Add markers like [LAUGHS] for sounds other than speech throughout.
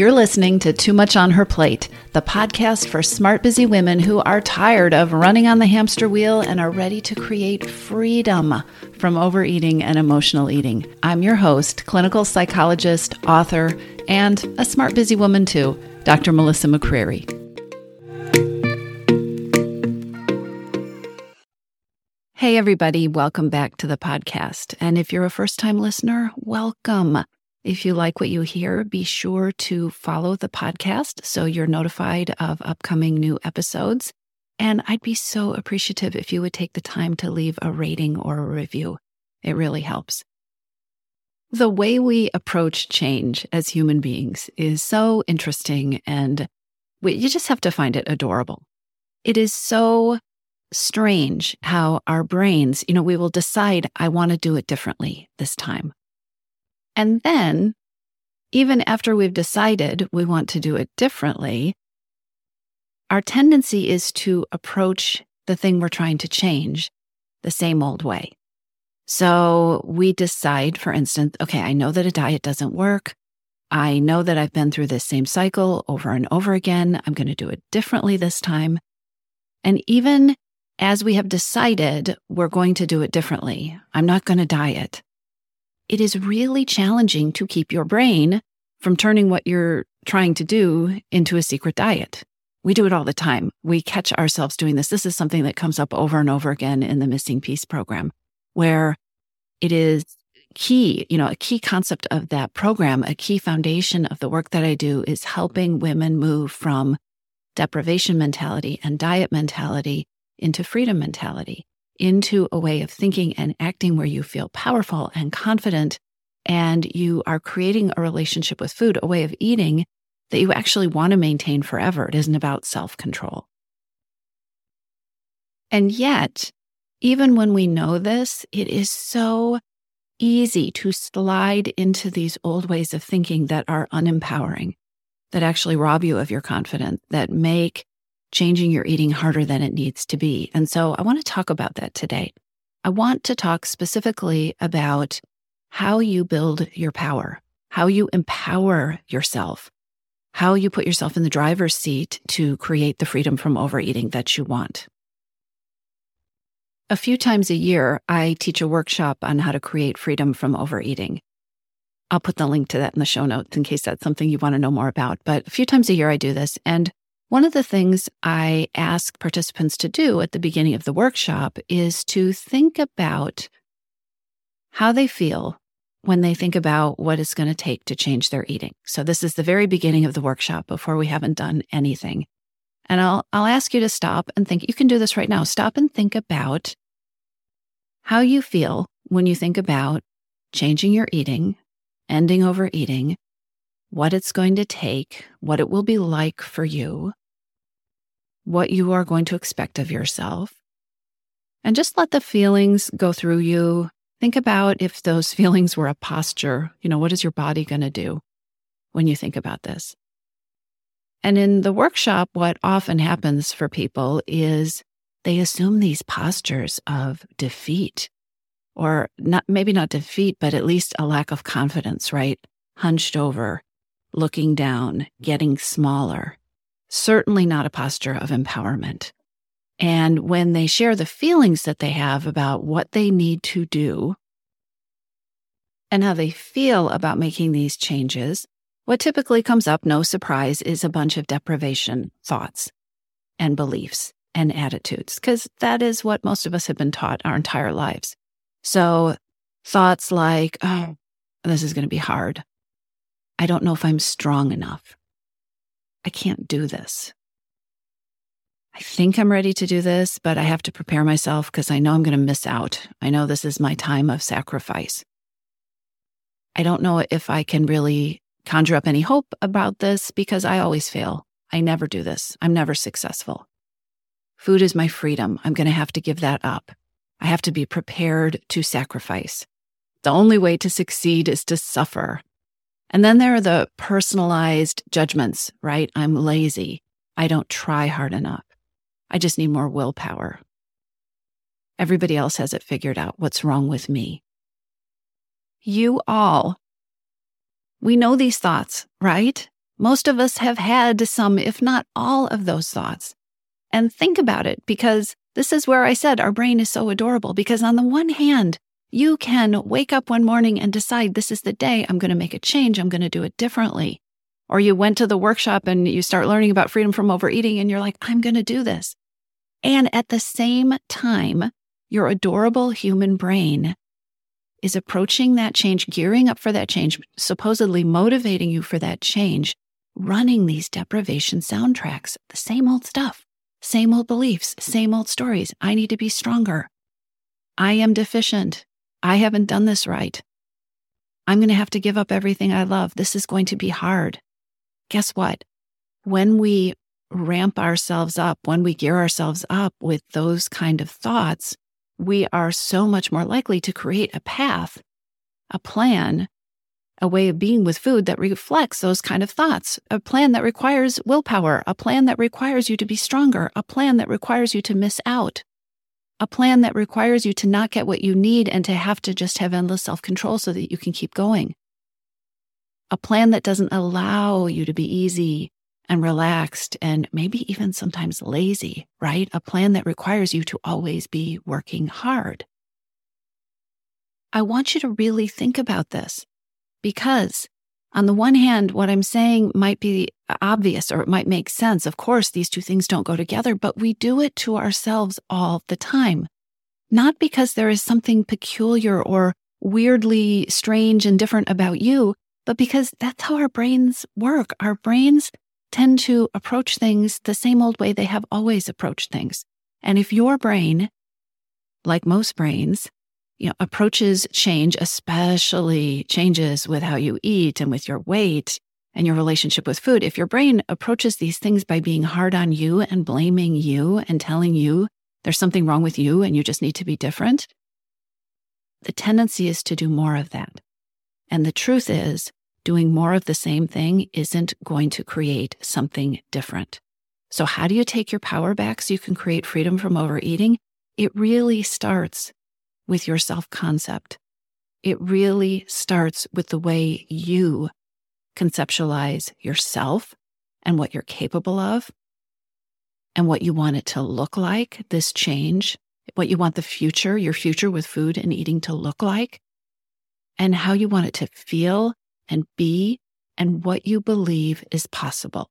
You're listening to Too Much on Her Plate, the podcast for smart, busy women who are tired of running on the hamster wheel and are ready to create freedom from overeating and emotional eating. I'm your host, clinical psychologist, author, and a smart, busy woman too, Dr. Melissa McCreery. Hey, everybody, welcome back to the podcast. And if you're a first time listener, welcome. If you like what you hear, be sure to follow the podcast so you're notified of upcoming new episodes. And I'd be so appreciative if you would take the time to leave a rating or a review. It really helps. The way we approach change as human beings is so interesting, and we, you just have to find it adorable. It is so strange how our brains, you know, we will decide, I want to do it differently this time. And then, even after we've decided we want to do it differently, our tendency is to approach the thing we're trying to change the same old way. So we decide, for instance, okay, I know that a diet doesn't work. I know that I've been through this same cycle over and over again. I'm going to do it differently this time. And even as we have decided we're going to do it differently, I'm not going to diet it is really challenging to keep your brain from turning what you're trying to do into a secret diet. We do it all the time. We catch ourselves doing this. This is something that comes up over and over again in the Missing Piece program, where it is key, you know, a key concept of that program, a key foundation of the work that I do is helping women move from deprivation mentality and diet mentality into freedom mentality into a way of thinking and acting where you feel powerful and confident and you are creating a relationship with food, a way of eating that you actually want to maintain forever. It isn't about self control. And yet, even when we know this, it is so easy to slide into these old ways of thinking that are unempowering, that actually rob you of your confidence, that make changing your eating harder than it needs to be. And so I want to talk about that today. I want to talk specifically about how you build your power, how you empower yourself, how you put yourself in the driver's seat to create the freedom from overeating that you want. A few times a year, I teach a workshop on how to create freedom from overeating. I'll put the link to that in the show notes in case that's something you want to know more about. But a few times a year, I do this. And one of the things I ask participants to do at the beginning of the workshop is to think about how they feel when they think about what it's going to take to change their eating. So this is the very beginning of the workshop before we haven't done anything. And I'll I'll ask you to stop and think. You can do this right now. Stop and think about how you feel when you think about changing your eating, ending overeating, what it's going to take, what it will be like for you, what you are going to expect of yourself. And just let the feelings go through you. Think about if those [LAUGHS] feelings were a posture. You know, what is your body going to do when you think about this? And in the workshop, what often happens for people is they assume these postures of defeat or not, maybe not defeat, but at least a lack of confidence, right? Hunched over, looking down, getting smaller certainly not a posture of empowerment. And when they share the feelings that they have about what they need to do and how they feel about making these changes, what typically comes up, no surprise, is a bunch of deprivation thoughts and beliefs and attitudes, because that is what most of us have been taught our entire lives. So thoughts like, oh, this is going to be hard. I don't know if I'm strong enough. I can't do this. I think I'm ready to do this, but I have to prepare myself because I know I'm going to miss out. I know this is my time of sacrifice. I don't know if I can really conjure up any hope about this because I always fail. I never do this. I'm never successful. Food is my freedom. I'm going to have to give that up. I have to be prepared to sacrifice. The only way to succeed is to suffer. And then there are the personalized judgments, right? I'm lazy. I don't try hard enough. I just need more willpower. Everybody else has it figured out. What's wrong with me? You all, we know these thoughts, right? Most of us have had some, if not all, of those thoughts. And think about it because this is where I said our brain is so adorable. Because on the one hand, you can wake up one morning and decide this is the day I'm going to make a change, I'm going to do it differently. Or you went to the workshop and you start learning about freedom from overeating and you're like, I'm going to do this. And at the same time, your adorable human brain is approaching that change, gearing up for that change, supposedly motivating you for that change running these deprivation soundtracks, the same old stuff, same old beliefs, same old stories. I need to be stronger. I am deficient. I haven't done this right. I'm going to have to give up everything I love. This is going to be hard. Guess what? When we ramp ourselves up, when we gear ourselves up with those kind of thoughts, we are so much more likely to create a path, a plan a way of being with food that reflects those kind of thoughts, a plan that requires willpower, a plan that requires you to be stronger, a plan that requires you to miss out, a plan that requires you to not get what you need and to have to just have endless self control so that you can keep going. A plan that doesn't allow you to be easy and relaxed and maybe even sometimes lazy, right? A plan that requires you to always be working hard. I want you to really think about this because, on the one hand, what I'm saying might be obvious or it might make sense. Of course, these two things don't go together, but we do it to ourselves all the time. Not because there is something peculiar or weirdly strange and different about you, but because that's how our brains work. Our brains tend to approach things the same old way they have always approached things. And if your brain, like most brains, you know, approaches change, especially changes with how you eat and with your weight and your relationship with food. If your brain approaches these things by being hard on you and blaming you and telling you there's something wrong with you and you just need to be different, the tendency is to do more of that. And the truth is, doing more of the same thing isn't going to create something different. So, how do you take your power back so you can create freedom from overeating? It really starts with your self concept. It really starts with the way you conceptualize yourself and what you're capable of and what you want it to look like, this change, what you want the future, your future with food and eating to look like, and how you want it to feel and be, and what you believe is possible.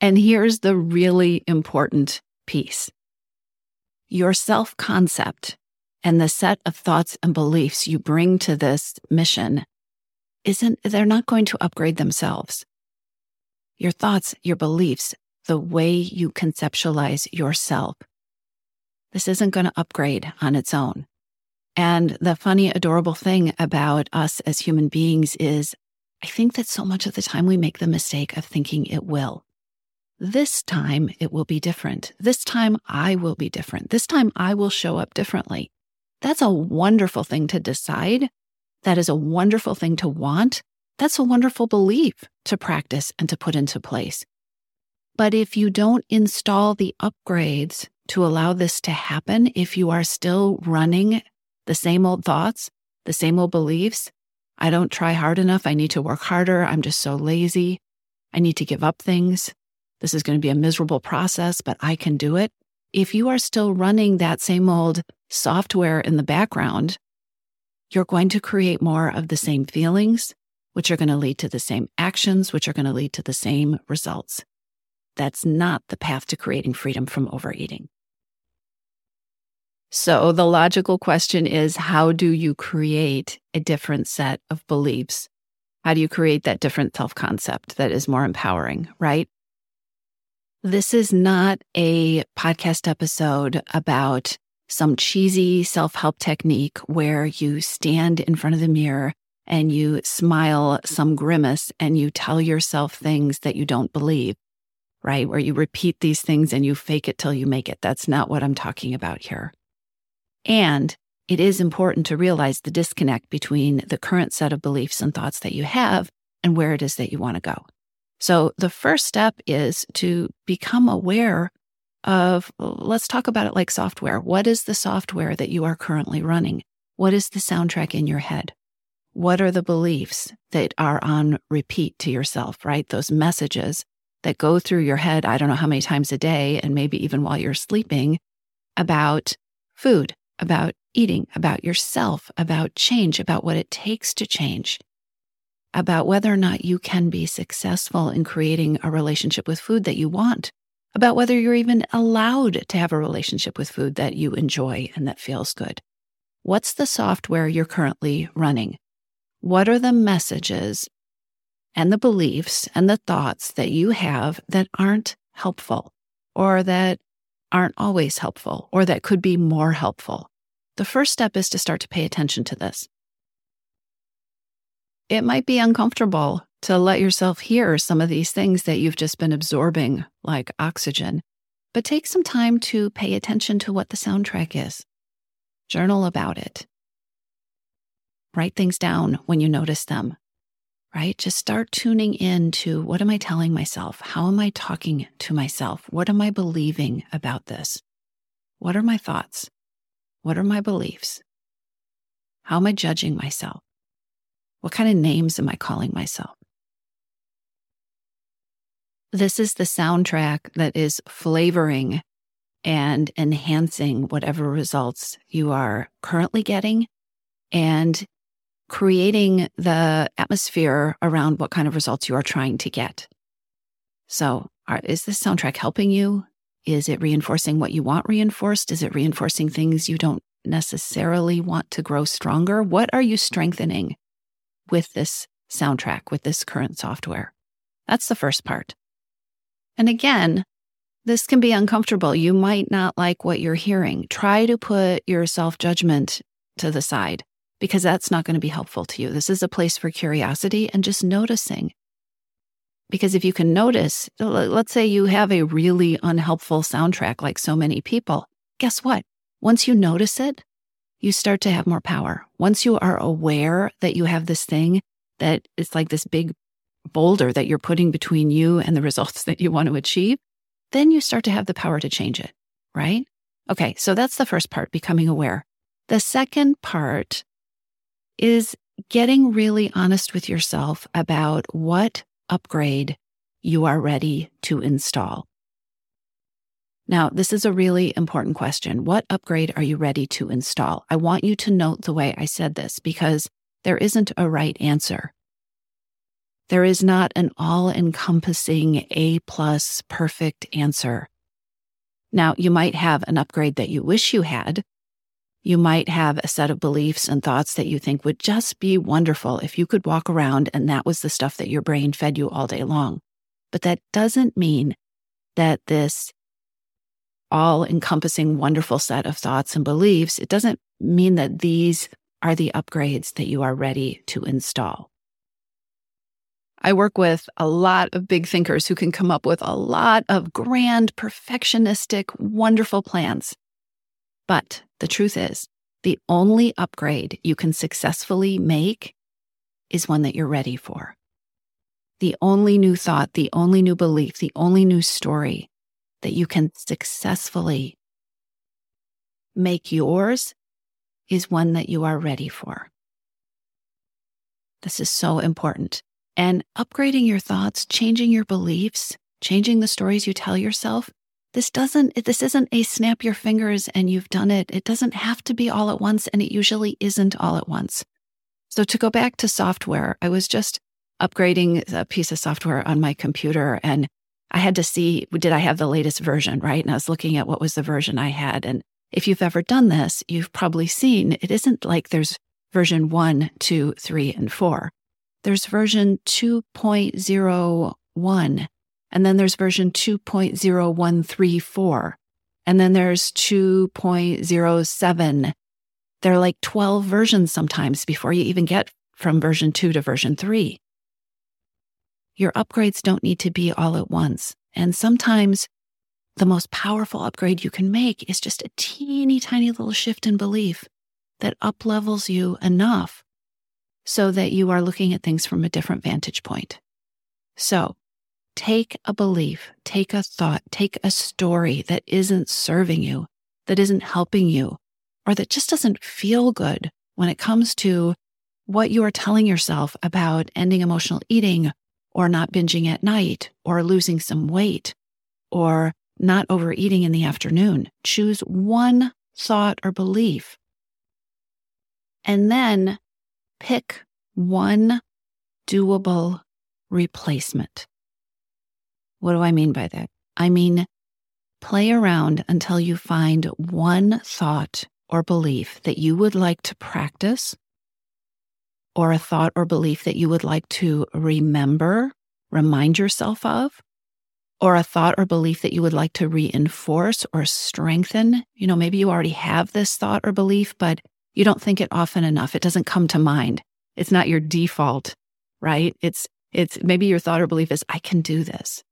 And here's the really important piece your self concept and the set of thoughts and beliefs you bring to this mission isn't, they're not going to upgrade themselves. Your thoughts, your beliefs, the way you conceptualize yourself, this isn't going to upgrade on its own. And the funny, adorable thing about us as human beings is I think that so much of the time we make the mistake of thinking it will. This time it will be different. This time I will be different. This time I will show up differently. That's a wonderful thing to decide. That is a wonderful thing to want. That's a wonderful belief to practice and to put into place. But if you don't install the upgrades to allow this to happen, if you are still running the same old thoughts, the same old beliefs, I don't try hard enough. I need to work harder. I'm just so lazy. I need to give up things. This is going to be a miserable process, but I can do it. If you are still running that same old software in the background, you're going to create more of the same feelings, which are going to lead to the same actions, which are going to lead to the same results. That's not the path to creating freedom from overeating. So, the logical question is how do you create a different set of beliefs? How do you create that different self concept that is more empowering, right? This is not a podcast episode about some cheesy self help technique where you stand in front of the mirror and you smile some grimace and you tell yourself things that you don't believe, right? Where you repeat these things and you fake it till you make it. That's not what I'm talking about here. And it is important to realize the disconnect between the current set of beliefs and thoughts that you have and where it is that you want to go. So the first step is to become aware of, let's talk about it like software. What is the software that you are currently running? What is the soundtrack in your head? What are the beliefs that are on repeat to yourself, right? Those messages that go through your head, I don't know how many times a day, and maybe even while you're sleeping about food, about eating, about yourself, about change, about what it takes to change, about whether or not you can be successful in creating a relationship with food that you want, about whether you're even allowed to have a relationship with food that you enjoy and that feels good. What's the software you're currently running? What are the messages and the beliefs and the thoughts that you have that aren't helpful or that aren't always helpful or that could be more helpful? The first step is to start to pay attention to this. It might be uncomfortable to let yourself hear some of these things that you've just been absorbing like oxygen. But take some time to pay attention to what the soundtrack is. Journal about it. Write things down when you notice them, right? Just start tuning in to what am I telling myself? How am I talking to myself? What am I believing about this? What are my thoughts? What are my beliefs? How am I judging myself? What kind of names am I calling myself? This is the soundtrack that is flavoring and enhancing whatever results you are currently getting and creating the atmosphere around what kind of results you are trying to get. So, are, is this soundtrack helping you? Is it reinforcing what you want reinforced? Is it reinforcing things you don't necessarily want to grow stronger? What are you strengthening with this soundtrack, with this current software? That's the first part. And again, this can be uncomfortable. You might not like what you're hearing. Try to put your self judgment to the side because that's not going to be helpful to you. This is a place for curiosity and just noticing. Because if you can notice, let's say you have a really unhelpful soundtrack like so many people, guess what? Once you notice it, you start to have more power. Once you are aware that you have this thing that is like this big boulder that you're putting between you and the [LAUGHS] results that you want to achieve, then you start to have the power to change it, right? Okay, so that's the first part, becoming aware. The second part is getting really honest with yourself about what upgrade you are ready to install. Now, this is a really important question. What upgrade are you ready to install? I want you to note the way I said this because there isn't a right answer. There is not an all encompassing A plus perfect answer. Now, you might have an upgrade that you wish you had. You might have a set of beliefs and thoughts that you think would just be wonderful if you could walk around and that was the stuff that your brain fed you all day long. But that doesn't mean that this all encompassing wonderful set of thoughts and beliefs, it doesn't mean that these are the upgrades that you are ready to install. I work with a lot of big thinkers who can come up with a lot of grand, perfectionistic, wonderful plans. But the truth is, the only upgrade you can successfully make is one that you're ready for. The only new thought, the only new belief, the only new story that you can successfully make yours is one that you are ready for. This is so important. And upgrading your thoughts, changing your beliefs, changing the stories you tell yourself, this doesn't, this isn't a snap your fingers and you've done it. It doesn't have to be all at once, and it usually isn't all at once. So, to go back to software, I was just upgrading a piece of software on my computer and I had to see, did I have the latest version, right? And I was looking at what was the version I had. And if you've ever done this, you've probably seen it isn't like there's version one, two, three, and four there's version 2.01, and then there's version 2.0134, and then there's 2.07. There are like 12 versions sometimes before you even get from version 2 to version 3. Your upgrades don't need to be all at once. And sometimes the most powerful upgrade you can make is just a teeny tiny little shift in belief that uplevels you enough so that you are looking at things from a different vantage point. So take a belief, take a thought, take a story that isn't serving you, that isn't helping you, or that just doesn't feel good when it comes to what you are telling yourself about ending emotional eating or not binging at night or losing some weight or not overeating in the afternoon. Choose one thought or belief. And then pick one doable replacement. What do I mean by that? I mean, play around until you find one thought or belief that you would like to practice, or a thought or belief that you would like to remember, remind yourself of, or a thought or belief that you would like to reinforce or strengthen. You know, maybe you already have this thought or belief, but you don't think it often enough. It doesn't come to mind. It's not your default, right? It's, it's maybe your thought or belief is, I can do this.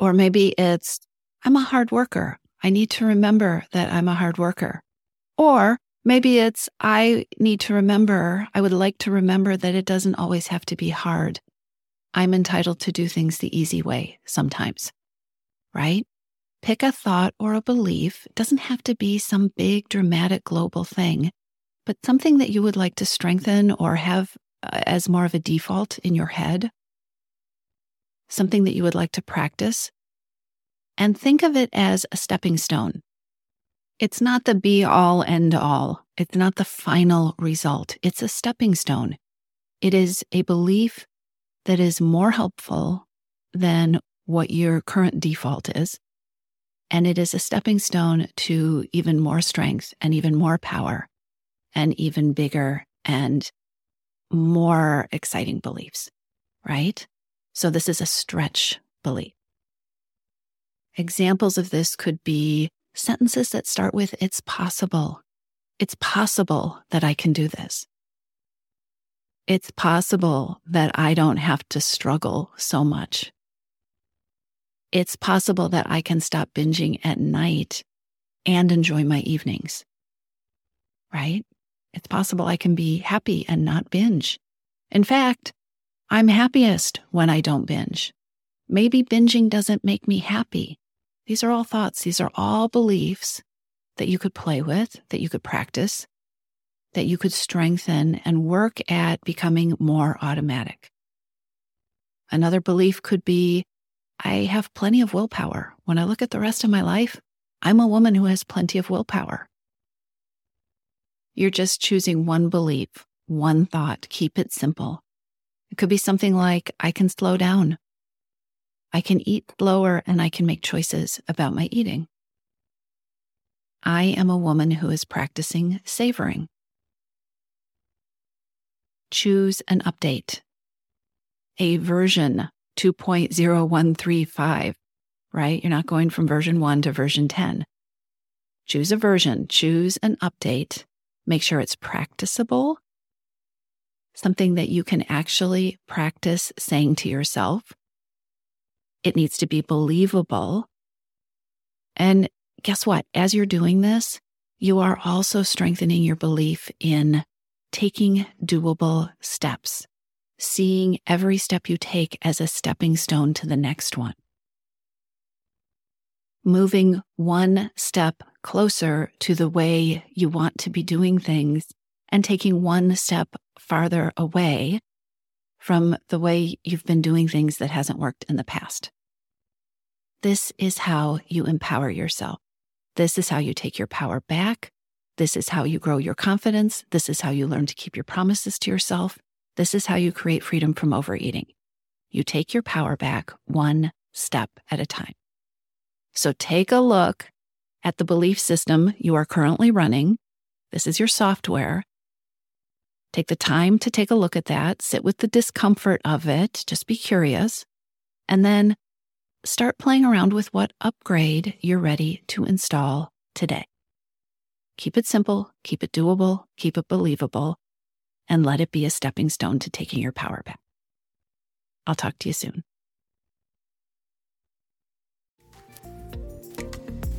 Or maybe it's, I'm a hard worker. I need to remember that I'm a hard worker. Or maybe it's, I need to remember, I would like to remember that it doesn't always have to be hard. I'm entitled to do things the easy way sometimes, right? Pick a thought or a belief. It doesn't have to be some big, dramatic, global thing, but something that you would like to strengthen or have uh, as more of a default in your head. Something that you would like to practice. And think of it as a stepping stone. It's not the be all end all. It's not the final result. It's a stepping stone. It is a belief that is more helpful than what your current default is. And it is a stepping stone to even more strength and even more power and even bigger and more exciting beliefs, right? So this is a stretch belief. Examples of this could be sentences that start with, It's possible. It's possible that I can do this. It's possible that I don't have to struggle so much. It's possible that I can stop binging at night and enjoy my evenings. Right? It's possible I can be happy and not binge. In fact, I'm happiest when I don't binge. Maybe binging doesn't make me happy. These are all thoughts. These are all beliefs that you could play with, that you could practice, that you could strengthen and work at becoming more automatic. Another belief could be I have plenty of willpower. When I look at the rest of my life, I'm a woman who has plenty of willpower. You're just choosing one belief, one thought. Keep it simple. It could be something like I can slow down. I can eat lower and I can make choices about my eating. I am a woman who is practicing savoring. Choose an update. A version 2.0135, right? You're not going from version 1 to version 10. Choose a version, choose an update, make sure it's practicable, something that you can actually practice saying to yourself. It needs to be believable. And guess what? As you're doing this, you are also strengthening your belief in taking doable steps seeing every step you take as a stepping stone to the next one. Moving one step closer to the way you want to be doing things and taking one step farther away from the way you've been doing things that hasn't worked in the past. This is how you empower yourself. This is how you take your power back. This is how you grow your confidence. This is how you learn to keep your promises to yourself. This is how you create freedom from overeating. You take your power back one step at a time. So take a look at the belief system you are currently running. This is your software. Take the time to take a look at that, sit with the discomfort of it, just be curious, and then start playing around with what upgrade you're ready to install today. Keep it simple, keep it doable, keep it believable, and let it be a stepping stone to taking your power back. I'll talk to you soon.